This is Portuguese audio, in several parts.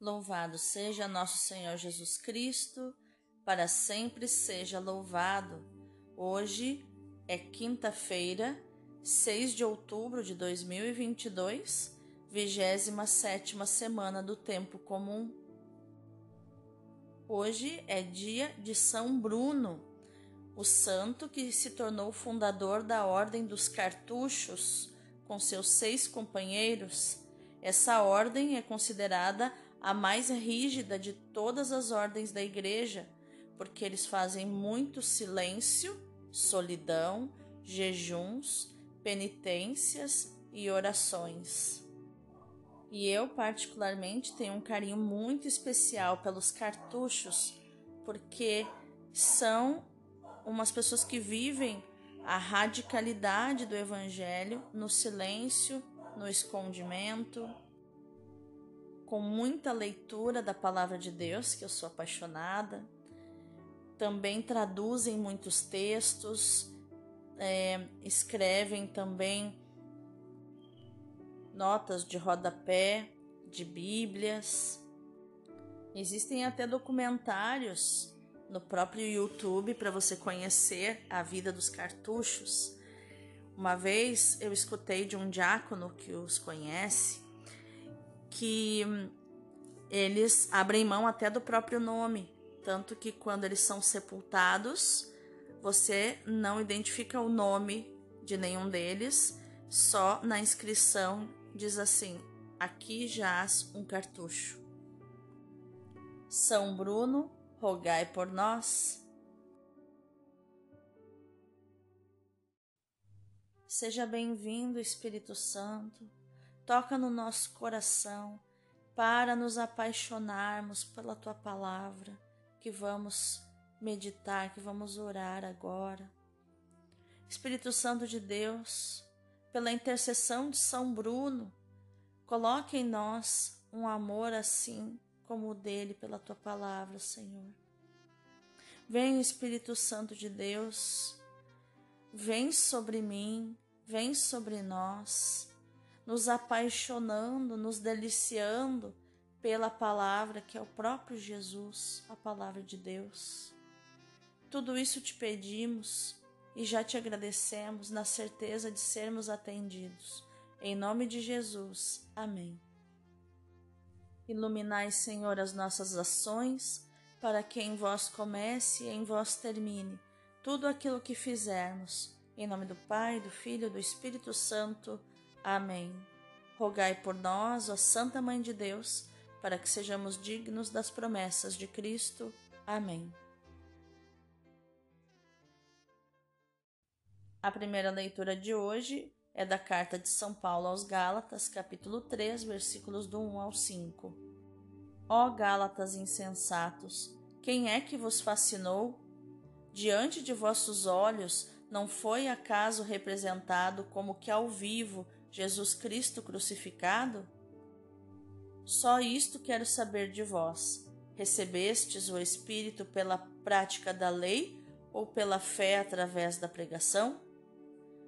Louvado seja nosso Senhor Jesus Cristo, para sempre seja louvado. Hoje é quinta-feira, 6 de outubro de 2022, 27 semana do tempo comum. Hoje é dia de São Bruno, o santo que se tornou fundador da Ordem dos Cartuchos, com seus seis companheiros. Essa ordem é considerada a mais rígida de todas as ordens da igreja, porque eles fazem muito silêncio, solidão, jejuns, penitências e orações. E eu, particularmente, tenho um carinho muito especial pelos cartuchos, porque são umas pessoas que vivem a radicalidade do Evangelho no silêncio, no escondimento, com muita leitura da palavra de Deus, que eu sou apaixonada. Também traduzem muitos textos, é, escrevem também notas de rodapé de Bíblias. Existem até documentários no próprio YouTube para você conhecer a vida dos cartuchos. Uma vez eu escutei de um diácono que os conhece que eles abrem mão até do próprio nome, tanto que quando eles são sepultados, você não identifica o nome de nenhum deles, só na inscrição diz assim: aqui jaz um cartucho. São Bruno, rogai por nós. Seja bem-vindo, Espírito Santo toca no nosso coração para nos apaixonarmos pela tua palavra, que vamos meditar, que vamos orar agora. Espírito Santo de Deus, pela intercessão de São Bruno, coloque em nós um amor assim como o dele pela tua palavra, Senhor. Vem, Espírito Santo de Deus, vem sobre mim, vem sobre nós nos apaixonando, nos deliciando pela palavra que é o próprio Jesus, a palavra de Deus. Tudo isso te pedimos e já te agradecemos na certeza de sermos atendidos. Em nome de Jesus. Amém. Iluminai, Senhor, as nossas ações, para que em vós comece e em vós termine tudo aquilo que fizermos. Em nome do Pai, do Filho e do Espírito Santo. Amém. Rogai por nós, ó Santa Mãe de Deus, para que sejamos dignos das promessas de Cristo. Amém. A primeira leitura de hoje é da carta de São Paulo aos Gálatas, capítulo 3, versículos do 1 ao 5. Ó Gálatas insensatos, quem é que vos fascinou? Diante de vossos olhos não foi acaso representado como que ao vivo Jesus Cristo crucificado? Só isto quero saber de vós. Recebestes o Espírito pela prática da lei ou pela fé através da pregação?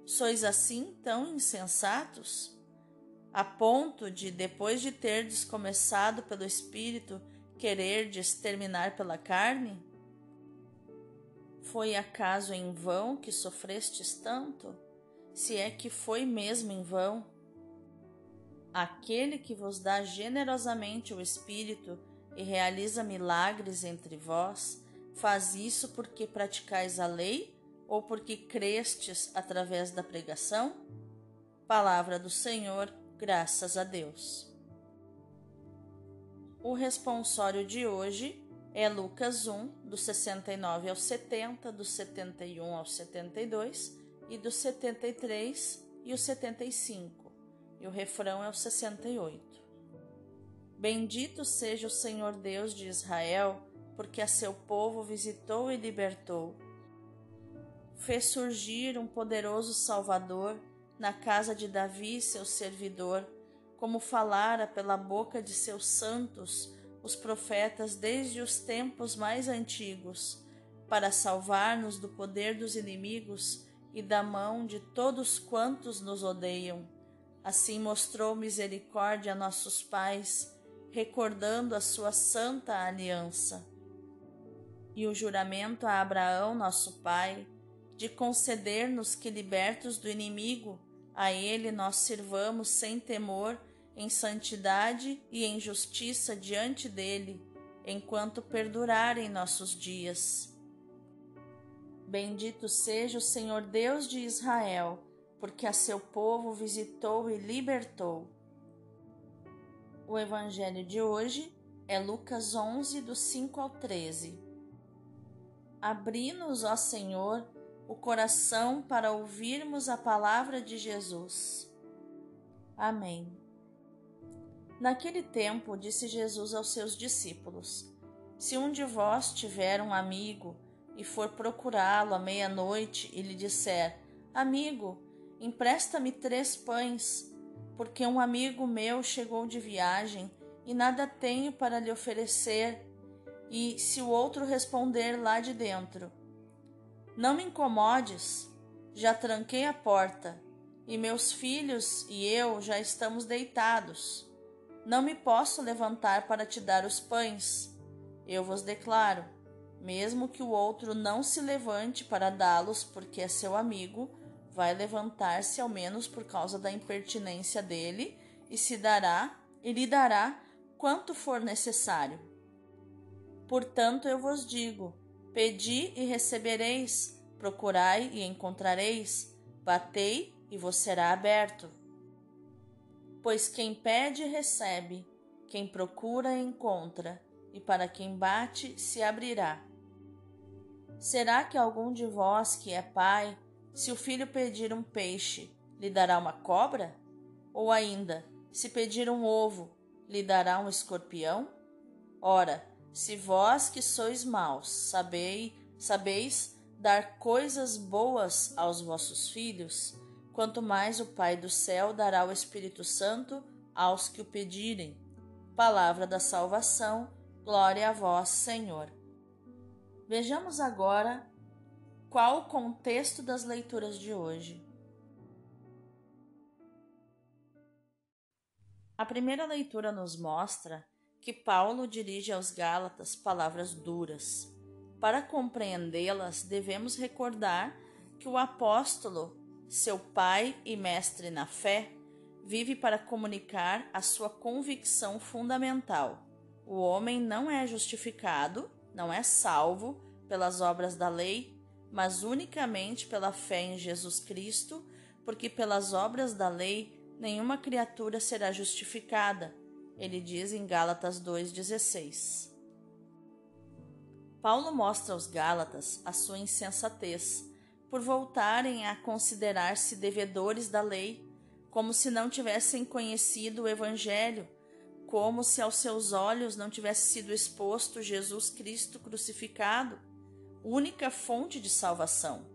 Sois assim tão insensatos? A ponto de, depois de terdes começado pelo Espírito, quererdes terminar pela carne? Foi acaso em vão que sofrestes tanto? Se é que foi mesmo em vão. Aquele que vos dá generosamente o Espírito e realiza milagres entre vós, faz isso porque praticais a lei ou porque crestes através da pregação? Palavra do Senhor, graças a Deus. O responsório de hoje é Lucas 1, do 69 ao 70, do 71 ao 72 e do 73 e o 75, e o refrão é o 68. Bendito seja o Senhor Deus de Israel, porque a seu povo visitou e libertou. Fez surgir um poderoso Salvador na casa de Davi, seu servidor, como falara pela boca de seus santos os profetas desde os tempos mais antigos, para salvar-nos do poder dos inimigos e da mão de todos quantos nos odeiam. Assim mostrou misericórdia a nossos pais, recordando a sua santa aliança. E o juramento a Abraão, nosso pai, de conceder-nos que, libertos do inimigo, a ele nós sirvamos sem temor, em santidade e em justiça diante dele, enquanto perdurarem nossos dias. Bendito seja o Senhor Deus de Israel, porque a seu povo visitou e libertou. O evangelho de hoje é Lucas 11, do 5 ao 13. Abri-nos, ó Senhor, o coração para ouvirmos a palavra de Jesus. Amém. Naquele tempo, disse Jesus aos seus discípulos: Se um de vós tiver um amigo e for procurá-lo à meia-noite e lhe disser: Amigo, empresta-me três pães, porque um amigo meu chegou de viagem e nada tenho para lhe oferecer, e se o outro responder lá de dentro: Não me incomodes, já tranquei a porta, e meus filhos e eu já estamos deitados. Não me posso levantar para te dar os pães. Eu vos declaro: mesmo que o outro não se levante para dá-los porque é seu amigo, vai levantar-se ao menos por causa da impertinência dele e se dará e lhe dará quanto for necessário. Portanto, eu vos digo: pedi e recebereis, procurai e encontrareis, batei e vos será aberto. Pois quem pede, recebe, quem procura, encontra, e para quem bate, se abrirá. Será que algum de vós que é pai, se o filho pedir um peixe, lhe dará uma cobra? Ou ainda, se pedir um ovo, lhe dará um escorpião? Ora, se vós que sois maus, sabei, sabeis dar coisas boas aos vossos filhos, quanto mais o Pai do céu dará o Espírito Santo aos que o pedirem. Palavra da salvação, glória a vós, Senhor. Vejamos agora qual o contexto das leituras de hoje. A primeira leitura nos mostra que Paulo dirige aos Gálatas palavras duras. Para compreendê-las, devemos recordar que o apóstolo seu pai e mestre na fé, vive para comunicar a sua convicção fundamental. O homem não é justificado, não é salvo pelas obras da lei, mas unicamente pela fé em Jesus Cristo, porque pelas obras da lei nenhuma criatura será justificada. Ele diz em Gálatas 2,16. Paulo mostra aos Gálatas a sua insensatez por voltarem a considerar-se devedores da lei, como se não tivessem conhecido o Evangelho, como se aos seus olhos não tivesse sido exposto Jesus Cristo crucificado, única fonte de salvação.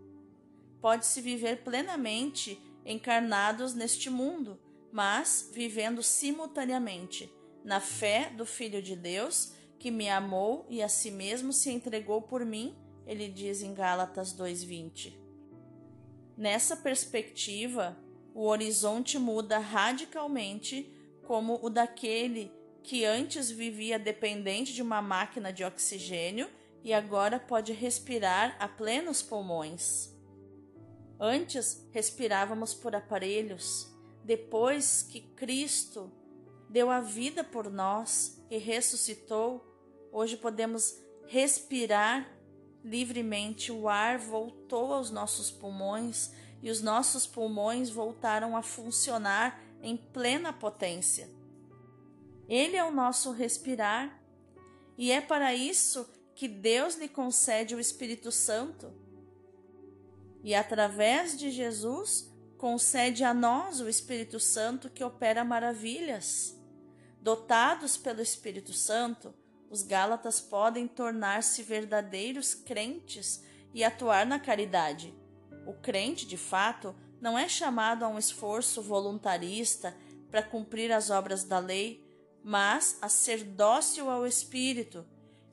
Pode-se viver plenamente encarnados neste mundo, mas vivendo simultaneamente na fé do Filho de Deus, que me amou e a si mesmo se entregou por mim, ele diz em Gálatas 2:20. Nessa perspectiva, o horizonte muda radicalmente como o daquele que antes vivia dependente de uma máquina de oxigênio e agora pode respirar a plenos pulmões. Antes respirávamos por aparelhos, depois que Cristo deu a vida por nós e ressuscitou, hoje podemos respirar livremente, o ar voltou aos nossos pulmões e os nossos pulmões voltaram a funcionar em plena potência. Ele é o nosso respirar e é para isso que Deus lhe concede o Espírito Santo. E através de Jesus, concede a nós o Espírito Santo que opera maravilhas. Dotados pelo Espírito Santo, os Gálatas podem tornar-se verdadeiros crentes e atuar na caridade. O crente, de fato, não é chamado a um esforço voluntarista para cumprir as obras da lei, mas a ser dócil ao Espírito,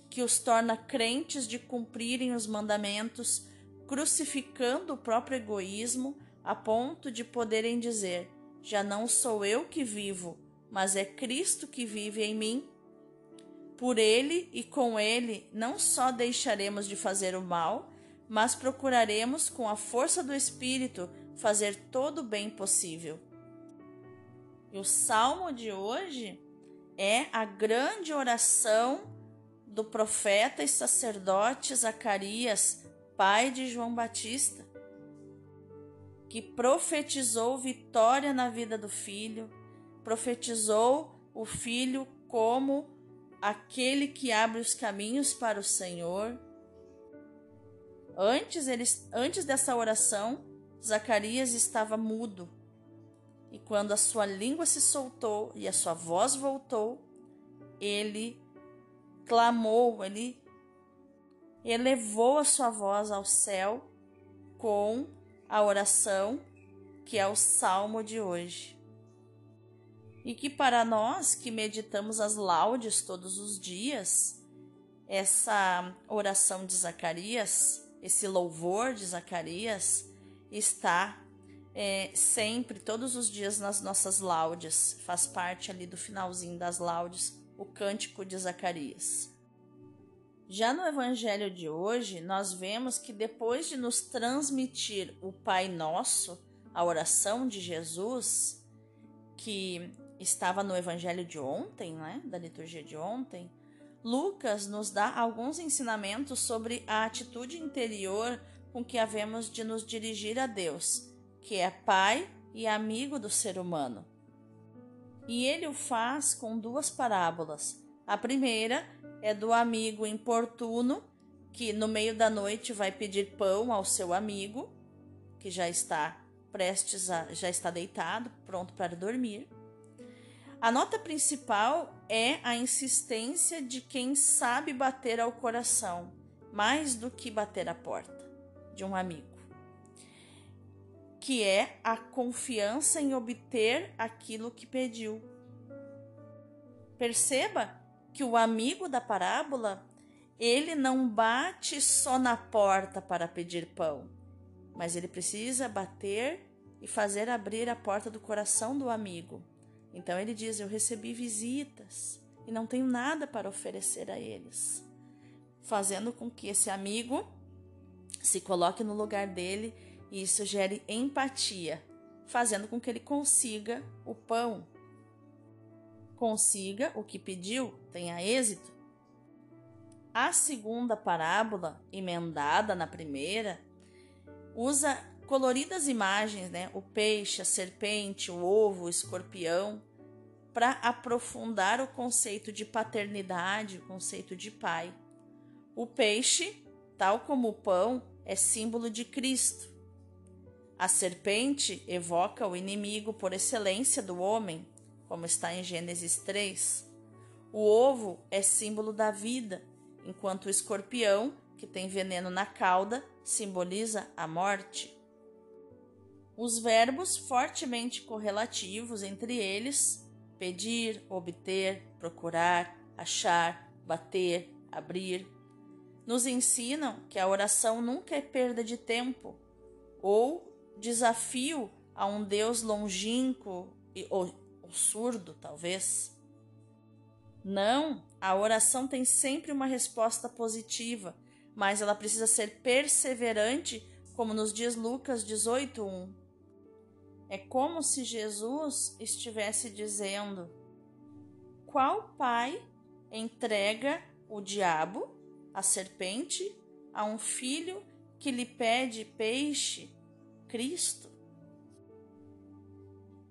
que os torna crentes de cumprirem os mandamentos, crucificando o próprio egoísmo a ponto de poderem dizer: Já não sou eu que vivo, mas é Cristo que vive em mim Por ele e com ele não só deixaremos de fazer o mal, mas procuraremos, com a força do Espírito, fazer todo o bem possível. E o salmo de hoje é a grande oração do profeta e sacerdote Zacarias, pai de João Batista, que profetizou vitória na vida do filho, profetizou o filho como aquele que abre os caminhos para o Senhor. Antes, eles, antes dessa oração, Zacarias estava mudo. E quando a sua língua se soltou e a sua voz voltou, ele clamou, ele elevou a sua voz ao céu com a oração que é o salmo de hoje. E que para nós que meditamos as laudes todos os dias, essa oração de Zacarias, esse louvor de Zacarias, está é, sempre, todos os dias nas nossas laudes, faz parte ali do finalzinho das laudes, o cântico de Zacarias. Já no evangelho de hoje, nós vemos que depois de nos transmitir o Pai Nosso, a oração de Jesus, que estava no evangelho de ontem, né, da liturgia de ontem, Lucas nos dá alguns ensinamentos sobre a atitude interior com que havemos de nos dirigir a Deus, que é Pai e amigo do ser humano. E ele o faz com duas parábolas. A primeira é do amigo importuno, que no meio da noite vai pedir pão ao seu amigo, que já está prestes a, já está deitado, pronto para dormir. A nota principal é a insistência de quem sabe bater ao coração, mais do que bater à porta de um amigo, que é a confiança em obter aquilo que pediu. Perceba que o amigo da parábola, ele não bate só na porta para pedir pão, mas ele precisa bater e fazer abrir a porta do coração do amigo. Então ele diz: Eu recebi visitas e não tenho nada para oferecer a eles, fazendo com que esse amigo se coloque no lugar dele e isso gere empatia, fazendo com que ele consiga o pão consiga o que pediu, tenha êxito. A segunda parábola, emendada na primeira, usa coloridas imagens, né? O peixe, a serpente, o ovo, o escorpião, para aprofundar o conceito de paternidade, o conceito de pai. O peixe, tal como o pão, é símbolo de Cristo. A serpente evoca o inimigo por excelência do homem, como está em Gênesis 3. O ovo é símbolo da vida, enquanto o escorpião, que tem veneno na cauda, simboliza a morte. Os verbos fortemente correlativos entre eles, pedir, obter, procurar, achar, bater, abrir, nos ensinam que a oração nunca é perda de tempo ou desafio a um Deus longínquo ou ou surdo, talvez. Não, a oração tem sempre uma resposta positiva, mas ela precisa ser perseverante, como nos diz Lucas 18:1. É como se Jesus estivesse dizendo: Qual pai entrega o diabo, a serpente, a um filho que lhe pede peixe, Cristo?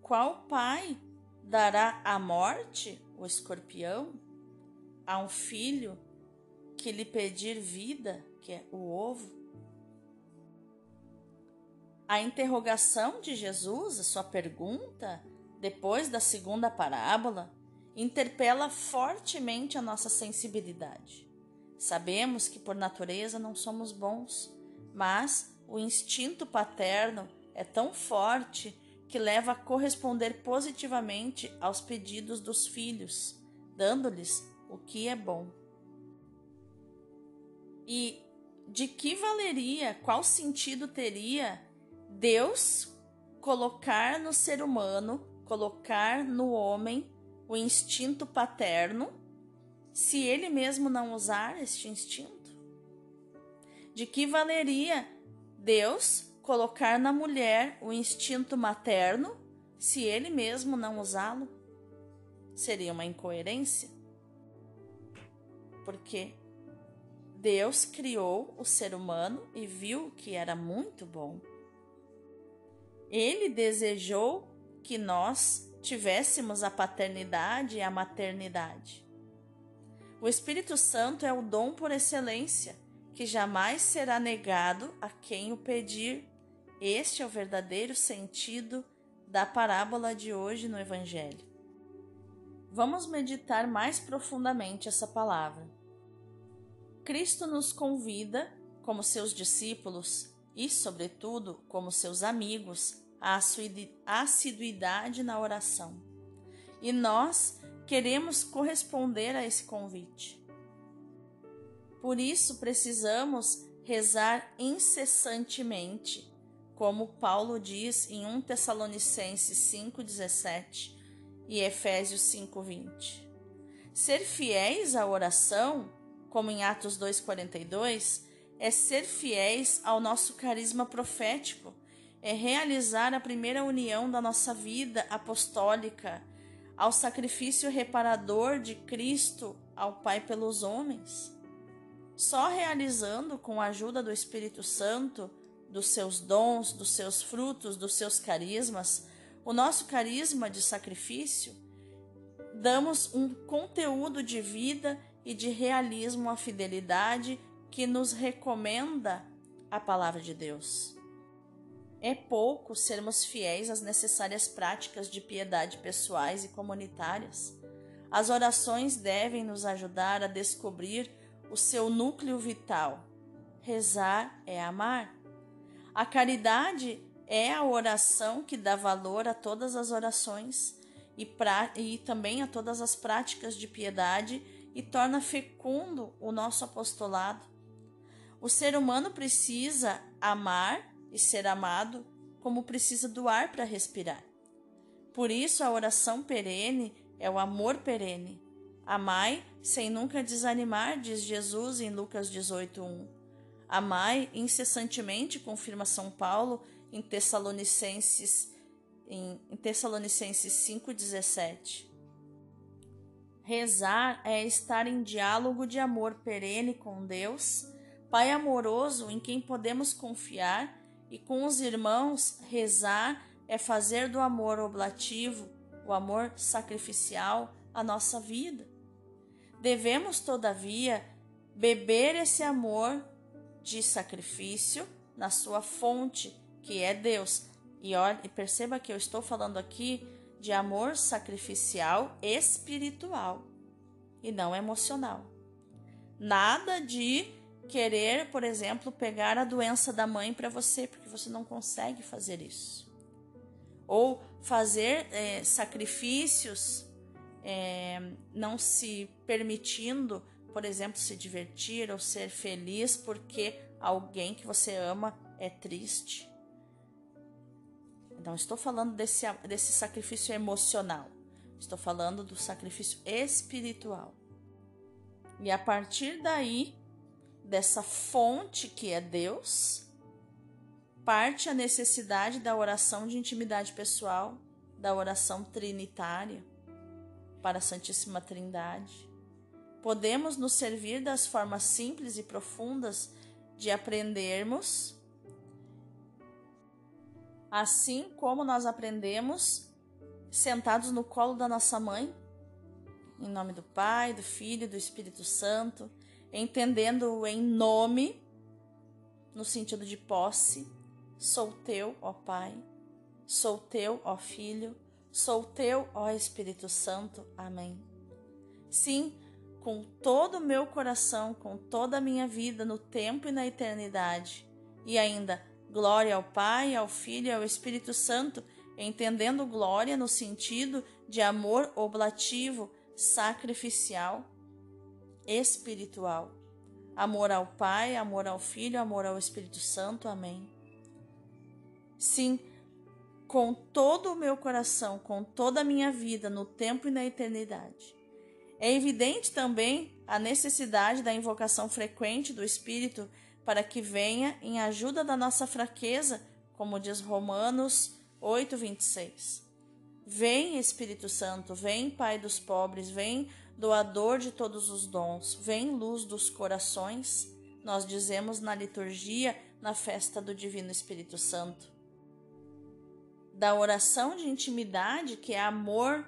Qual pai dará a morte, o escorpião, a um filho que lhe pedir vida, que é o ovo? A interrogação de Jesus, a sua pergunta, depois da segunda parábola, interpela fortemente a nossa sensibilidade. Sabemos que por natureza não somos bons, mas o instinto paterno é tão forte que leva a corresponder positivamente aos pedidos dos filhos, dando-lhes o que é bom. E de que valeria, qual sentido teria Deus colocar no ser humano, colocar no homem o instinto paterno, se ele mesmo não usar este instinto? De que valeria Deus colocar na mulher o instinto materno se ele mesmo não usá-lo? Seria uma incoerência? Porque Deus criou o ser humano e viu que era muito bom. Ele desejou que nós tivéssemos a paternidade e a maternidade. O Espírito Santo é o dom por excelência, que jamais será negado a quem o pedir. Este é o verdadeiro sentido da parábola de hoje no Evangelho. Vamos meditar mais profundamente essa palavra. Cristo nos convida, como seus discípulos e, sobretudo, como seus amigos, à assiduidade na oração. E nós queremos corresponder a esse convite. Por isso precisamos rezar incessantemente, como Paulo diz em 1 Tessalonicenses 5,17 e Efésios 5,20. Ser fiéis à oração, como em Atos 2,42, é ser fiéis ao nosso carisma profético, é realizar a primeira união da nossa vida apostólica ao sacrifício reparador de Cristo ao Pai pelos homens. Só realizando com a ajuda do Espírito Santo, dos seus dons, dos seus frutos, dos seus carismas, o nosso carisma de sacrifício, damos um conteúdo de vida e de realismo à fidelidade que nos recomenda a palavra de Deus. É pouco sermos fiéis às necessárias práticas de piedade pessoais e comunitárias. As orações devem nos ajudar a descobrir o seu núcleo vital. Rezar é amar. A caridade é a oração que dá valor a todas as orações e, pra, e também a todas as práticas de piedade e torna fecundo o nosso apostolado. O ser humano precisa amar e ser amado como precisa do ar para respirar. Por isso, a oração perene é o amor perene. Amai sem nunca desanimar, diz Jesus em Lucas 18:1. Amai incessantemente, confirma São Paulo em Tessalonicenses em, em Tessalonicenses 5:17. Rezar é estar em diálogo de amor perene com Deus, Pai amoroso em quem podemos confiar e com os irmãos, rezar é fazer do amor oblativo, o amor sacrificial, a nossa vida. Devemos, todavia, beber esse amor de sacrifício na sua fonte, que é Deus. E, olha, e perceba que eu estou falando aqui de amor sacrificial espiritual e não emocional. Nada de querer, por exemplo, pegar a doença da mãe para você, porque você não consegue fazer isso. Ou fazer é, sacrifícios é, não se permitindo, por exemplo, se divertir ou ser feliz porque alguém que você ama é triste. Não estou falando desse, desse sacrifício emocional, estou falando do sacrifício espiritual. E a partir daí, dessa fonte que é Deus, parte a necessidade da oração de intimidade pessoal, da oração trinitária para a Santíssima Trindade. Podemos nos servir das formas simples e profundas de aprendermos, assim como nós aprendemos sentados no colo da nossa mãe, em nome do Pai, do Filho e do Espírito Santo entendendo em nome, no sentido de posse, sou teu, ó Pai, sou teu, ó Filho, sou teu, ó Espírito Santo. Amém. Sim, com todo o meu coração, com toda a minha vida, no tempo e na eternidade. E ainda, glória ao Pai, ao Filho e ao Espírito Santo, entendendo glória no sentido de amor oblativo, sacrificial espiritual. Amor ao Pai, amor ao Filho, amor ao Espírito Santo. Amém. Sim, com todo o meu coração, com toda a minha vida, no tempo e na eternidade. É evidente também a necessidade da invocação frequente do Espírito para que venha em ajuda da nossa fraqueza, como diz Romanos 8, 26. Vem, Espírito Santo, vem, Pai dos pobres, vem, doador de todos os dons, vem, luz dos corações. Nós dizemos na liturgia, na festa do Divino Espírito Santo. Da oração de intimidade, que é amor,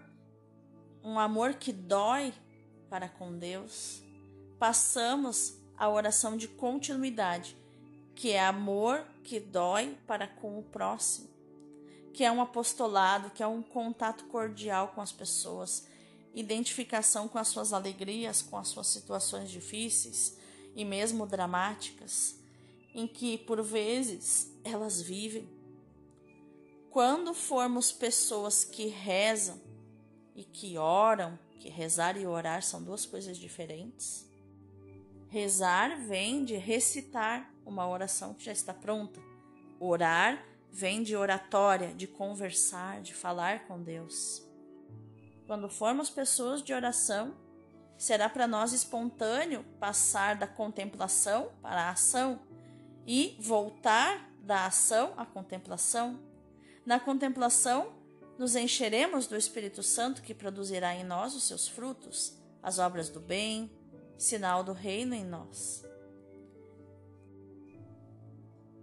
um amor que dói para com Deus, passamos à oração de continuidade, que é amor que dói para com o próximo que é um apostolado, que é um contato cordial com as pessoas, identificação com as suas alegrias, com as suas situações difíceis e mesmo dramáticas, em que por vezes elas vivem. Quando formos pessoas que rezam e que oram, que rezar e orar são duas coisas diferentes. Rezar vem de recitar uma oração que já está pronta. Orar vem de oratória, de conversar, de falar com Deus. Quando formos pessoas de oração, será para nós espontâneo passar da contemplação para a ação e voltar da ação à contemplação. Na contemplação, nos encheremos do Espírito Santo que produzirá em nós os seus frutos, as obras do bem, sinal do reino em nós.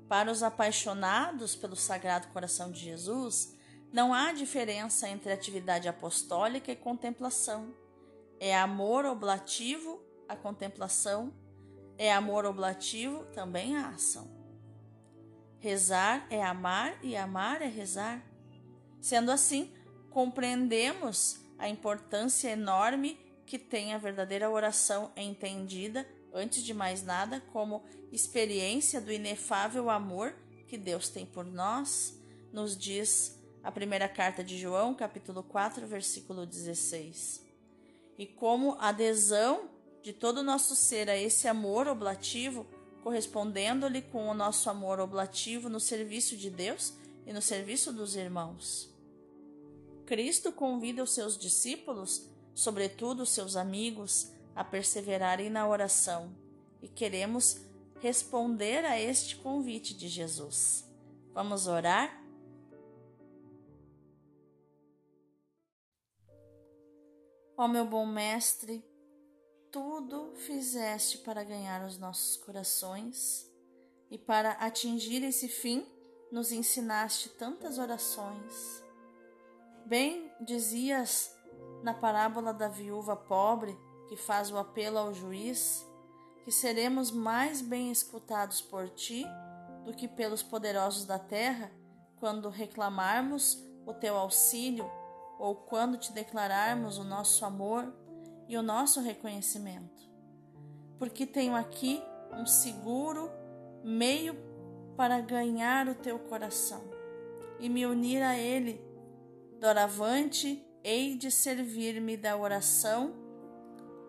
Para os apaixonados pelo Sagrado Coração de Jesus, não há diferença entre atividade apostólica e contemplação. É amor oblativo a contemplação, é amor oblativo também a ação. Rezar é amar e amar é rezar. Sendo assim, compreendemos a importância enorme que tem a verdadeira oração entendida antes de mais nada, como experiência do inefável amor que Deus tem por nós, nos diz a primeira carta de João, capítulo 4, versículo 16. E como adesão de todo o nosso ser a esse amor oblativo, correspondendo-lhe com o nosso amor oblativo no serviço de Deus e no serviço dos irmãos. Cristo convida os seus discípulos, sobretudo os seus amigos, a perseverarem na oração e queremos responder a este convite de Jesus. Vamos orar? Ó meu bom Mestre, tudo fizeste para ganhar os nossos corações e para atingir esse fim nos ensinaste tantas orações. Bem dizias na parábola da viúva pobre que faz o apelo ao juiz, que seremos mais bem escutados por ti do que pelos poderosos da terra quando reclamarmos o teu auxílio ou quando te declararmos o nosso amor e o nosso reconhecimento. Porque tenho aqui um seguro meio para ganhar o teu coração e me unir a ele. Doravante, hei de servir-me da oração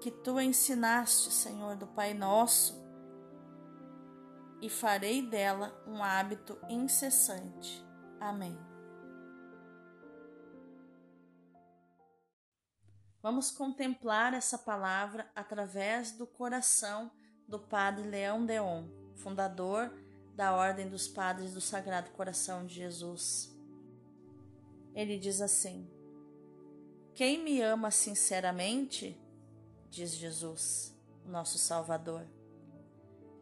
que tu ensinaste, Senhor do Pai Nosso, e farei dela um hábito incessante. Amém. Vamos contemplar essa palavra através do coração do Padre Leão Deon, fundador da Ordem dos Padres do Sagrado Coração de Jesus. Ele diz assim: Quem me ama sinceramente, diz Jesus, nosso Salvador.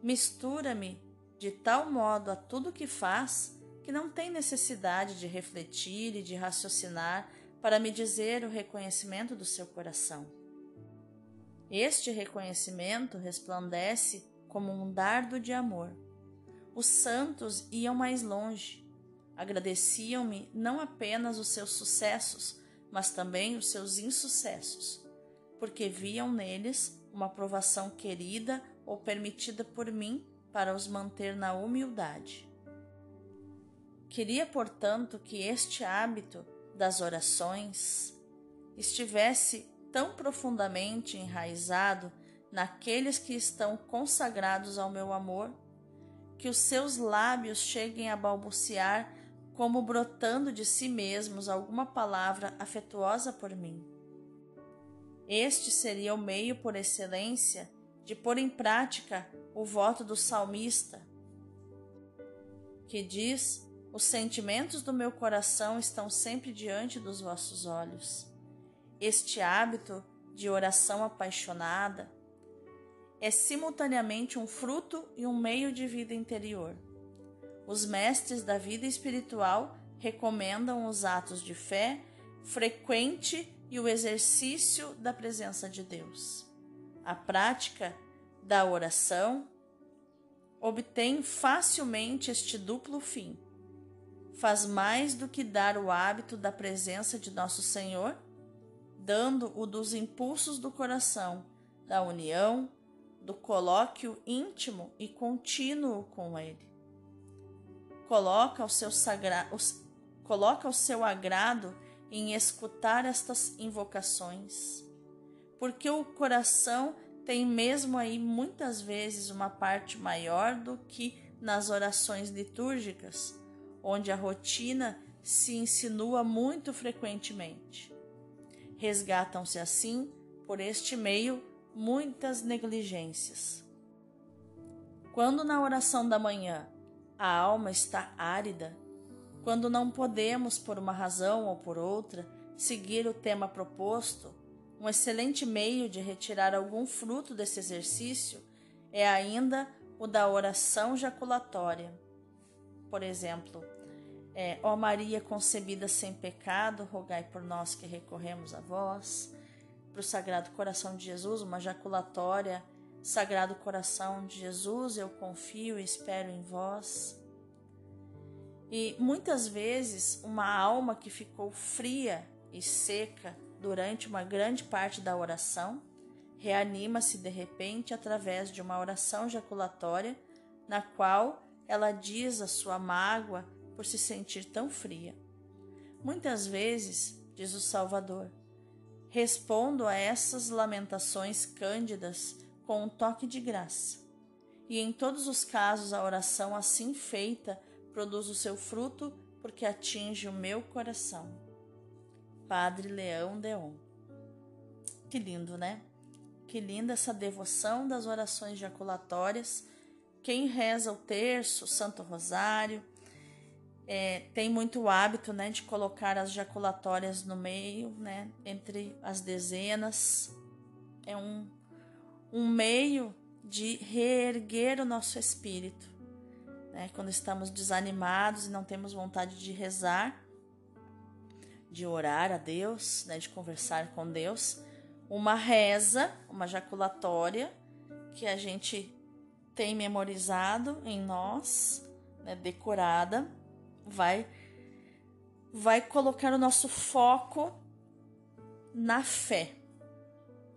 Mistura-me de tal modo a tudo que faz que não tem necessidade de refletir e de raciocinar para me dizer o reconhecimento do seu coração. Este reconhecimento resplandece como um dardo de amor. Os santos iam mais longe. Agradeciam-me não apenas os seus sucessos, mas também os seus insucessos porque viam neles uma aprovação querida ou permitida por mim para os manter na humildade. Queria, portanto, que este hábito das orações estivesse tão profundamente enraizado naqueles que estão consagrados ao meu amor, que os seus lábios cheguem a balbuciar como brotando de si mesmos alguma palavra afetuosa por mim. Este seria o meio por excelência de pôr em prática o voto do salmista, que diz: Os sentimentos do meu coração estão sempre diante dos vossos olhos. Este hábito de oração apaixonada é simultaneamente um fruto e um meio de vida interior. Os mestres da vida espiritual recomendam os atos de fé frequente e o exercício da presença de Deus. A prática da oração obtém facilmente este duplo fim. Faz mais do que dar o hábito da presença de nosso Senhor, dando o dos impulsos do coração, da união, do colóquio íntimo e contínuo com Ele. Coloca o seu, sagra... Coloca o seu agrado em escutar estas invocações, porque o coração tem mesmo aí muitas vezes uma parte maior do que nas orações litúrgicas, onde a rotina se insinua muito frequentemente. Resgatam-se assim, por este meio, muitas negligências. Quando na oração da manhã a alma está árida, quando não podemos, por uma razão ou por outra, seguir o tema proposto, um excelente meio de retirar algum fruto desse exercício é ainda o da oração jaculatória. Por exemplo, é, ó Maria concebida sem pecado, rogai por nós que recorremos a vós. Para o Sagrado Coração de Jesus, uma jaculatória. Sagrado Coração de Jesus, eu confio e espero em vós. E muitas vezes, uma alma que ficou fria e seca durante uma grande parte da oração, reanima-se de repente através de uma oração jaculatória, na qual ela diz a sua mágoa por se sentir tão fria. Muitas vezes, diz o Salvador, respondo a essas lamentações cândidas com um toque de graça. E em todos os casos, a oração assim feita produz o seu fruto porque atinge o meu coração. Padre Leão Deon. Que lindo, né? Que linda essa devoção das orações jaculatórias. Quem reza o terço, o Santo Rosário, é, tem muito hábito né, de colocar as jaculatórias no meio, né, entre as dezenas. É um, um meio de reerguer o nosso espírito. Né, quando estamos desanimados e não temos vontade de rezar, de orar a Deus, né, de conversar com Deus, uma reza, uma jaculatória que a gente tem memorizado em nós, né, decorada, vai vai colocar o nosso foco na fé,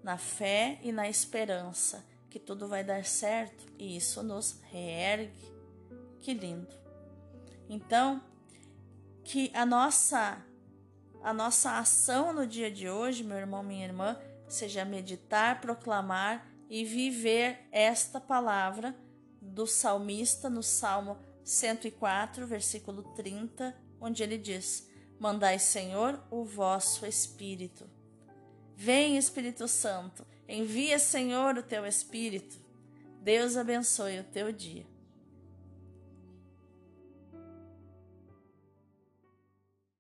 na fé e na esperança que tudo vai dar certo e isso nos reergue. Que lindo. Então, que a nossa a nossa ação no dia de hoje, meu irmão, minha irmã, seja meditar, proclamar e viver esta palavra do salmista no Salmo 104, versículo 30, onde ele diz: Mandai, Senhor, o vosso Espírito. Vem, Espírito Santo, envia, Senhor, o teu Espírito. Deus abençoe o teu dia.